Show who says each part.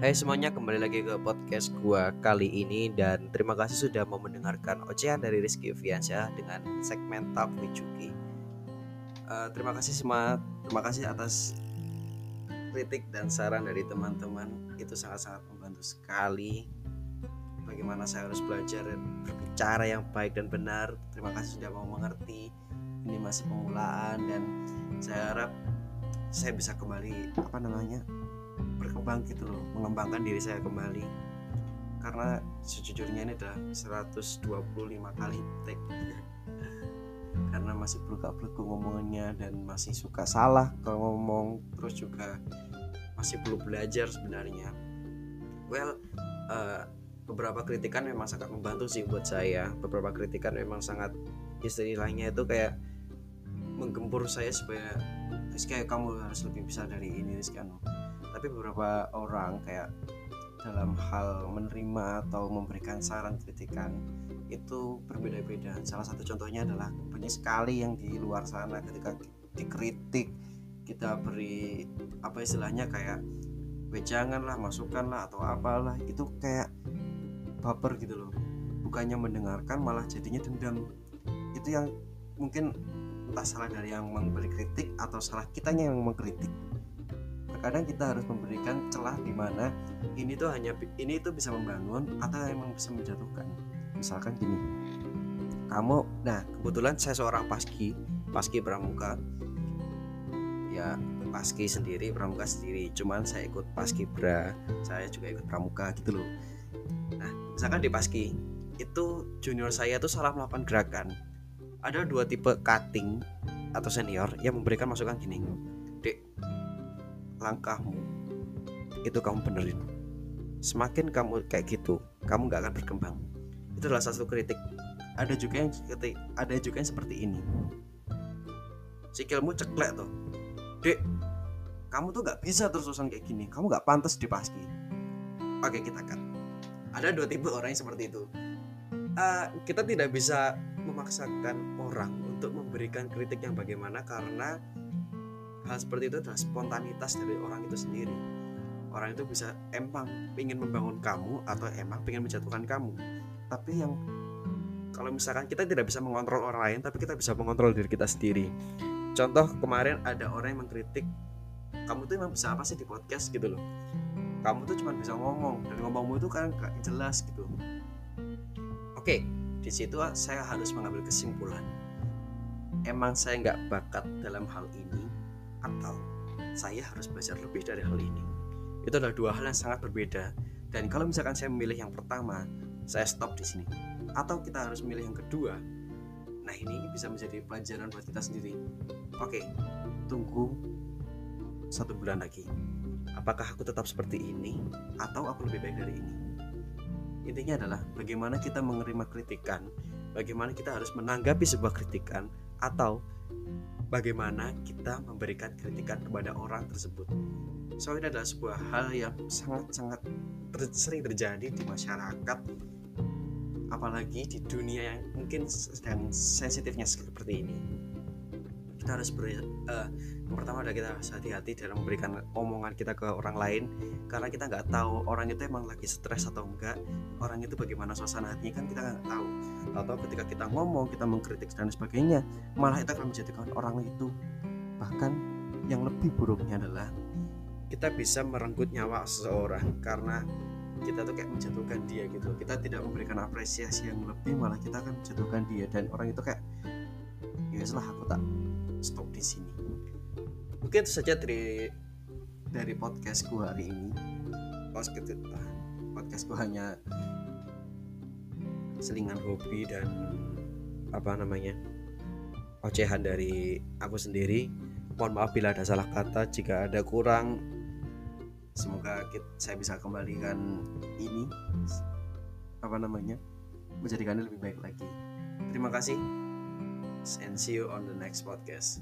Speaker 1: Hai semuanya, kembali lagi ke podcast gua kali ini dan terima kasih sudah mau mendengarkan ocehan dari Rizky Fiansyah dengan segmen Talk with. Uh, terima kasih semua, terima kasih atas kritik dan saran dari teman-teman itu sangat-sangat membantu sekali. Bagaimana saya harus belajar berbicara yang baik dan benar. Terima kasih sudah mau mengerti. Ini masih pemulaan dan saya harap saya bisa kembali apa namanya berkembang gitu loh mengembangkan diri saya kembali. Karena sejujurnya ini adalah 125 kali take. Karena masih belum ngomongannya dan masih suka salah kalau ngomong. Terus juga masih perlu belajar sebenarnya. Well uh, beberapa kritikan memang sangat membantu sih buat saya. Beberapa kritikan memang sangat istilahnya itu kayak menggempur saya supaya kayak kamu harus lebih bisa dari ini Rizky anu. Tapi beberapa orang kayak dalam hal menerima atau memberikan saran kritikan itu berbeda-beda. Salah satu contohnya adalah banyak sekali yang di luar sana ketika dikritik kita beri apa istilahnya kayak wejangan lah masukan lah atau apalah itu kayak baper gitu loh. Bukannya mendengarkan malah jadinya dendam. Itu yang mungkin entah salah dari yang memberi kritik atau salah kitanya yang mengkritik. Terkadang kita harus memberikan celah di mana ini tuh hanya ini itu bisa membangun atau emang bisa menjatuhkan. Misalkan gini kamu nah kebetulan saya seorang paski paski pramuka. Ya paski sendiri pramuka sendiri. Cuman saya ikut paski bra saya juga ikut pramuka gitu loh. Nah misalkan di paski itu junior saya tuh salah melakukan gerakan ada dua tipe cutting atau senior yang memberikan masukan gini. Dek langkahmu itu kamu benerin. Semakin kamu kayak gitu kamu nggak akan berkembang. Itu adalah satu kritik. Ada juga yang seperti ada juga yang seperti ini. Sikilmu ceklek tuh. Dek kamu tuh nggak bisa terus-terusan kayak gini. Kamu nggak pantas di paski oke kita kan ada dua tipe orang yang seperti itu. Uh, kita tidak bisa memaksakan orang untuk memberikan kritik yang bagaimana karena hal seperti itu adalah spontanitas dari orang itu sendiri. Orang itu bisa emang ingin membangun kamu atau emang ingin menjatuhkan kamu. Tapi yang kalau misalkan kita tidak bisa mengontrol orang lain tapi kita bisa mengontrol diri kita sendiri. Contoh kemarin ada orang yang mengkritik kamu tuh emang bisa apa sih di podcast? gitu loh. Kamu tuh cuma bisa ngomong dan ngomongmu itu kan gak jelas gitu. Oke di situ saya harus mengambil kesimpulan. Emang saya nggak bakat dalam hal ini atau saya harus belajar lebih dari hal ini? Itu adalah dua hal yang sangat berbeda. Dan kalau misalkan saya memilih yang pertama saya stop di sini. Atau kita harus memilih yang kedua. Nah ini bisa menjadi pelajaran buat kita sendiri. Oke tunggu satu bulan lagi. Apakah aku tetap seperti ini atau aku lebih baik dari ini intinya adalah bagaimana kita menerima kritikan bagaimana kita harus menanggapi sebuah kritikan atau bagaimana kita memberikan kritikan kepada orang tersebut. So ini adalah sebuah hal yang sangat-sangat ter sering terjadi di masyarakat apalagi di dunia yang mungkin sedang sensitifnya seperti ini kita harus ber, uh, pertama adalah kita harus hati-hati dalam memberikan omongan kita ke orang lain. Karena kita nggak tahu orang itu emang lagi stres atau enggak. Orang itu bagaimana suasana hatinya kan kita nggak tahu. Atau ketika kita ngomong kita mengkritik dan sebagainya malah itu akan menjadikan orang itu bahkan yang lebih buruknya adalah kita bisa merenggut nyawa seseorang karena kita tuh kayak menjatuhkan dia gitu. Kita tidak memberikan apresiasi yang lebih malah kita akan menjatuhkan dia. Dan orang itu kayak ya salah aku tak stop di sini. Mungkin itu saja dari dari podcast gua hari ini. Podcast podcast gua hanya selingan hobi dan apa namanya ocehan dari aku sendiri. Mohon maaf bila ada salah kata jika ada kurang semoga kita, saya bisa kembalikan ini apa namanya menjadikannya lebih baik lagi. Terima kasih and see you on the next podcast.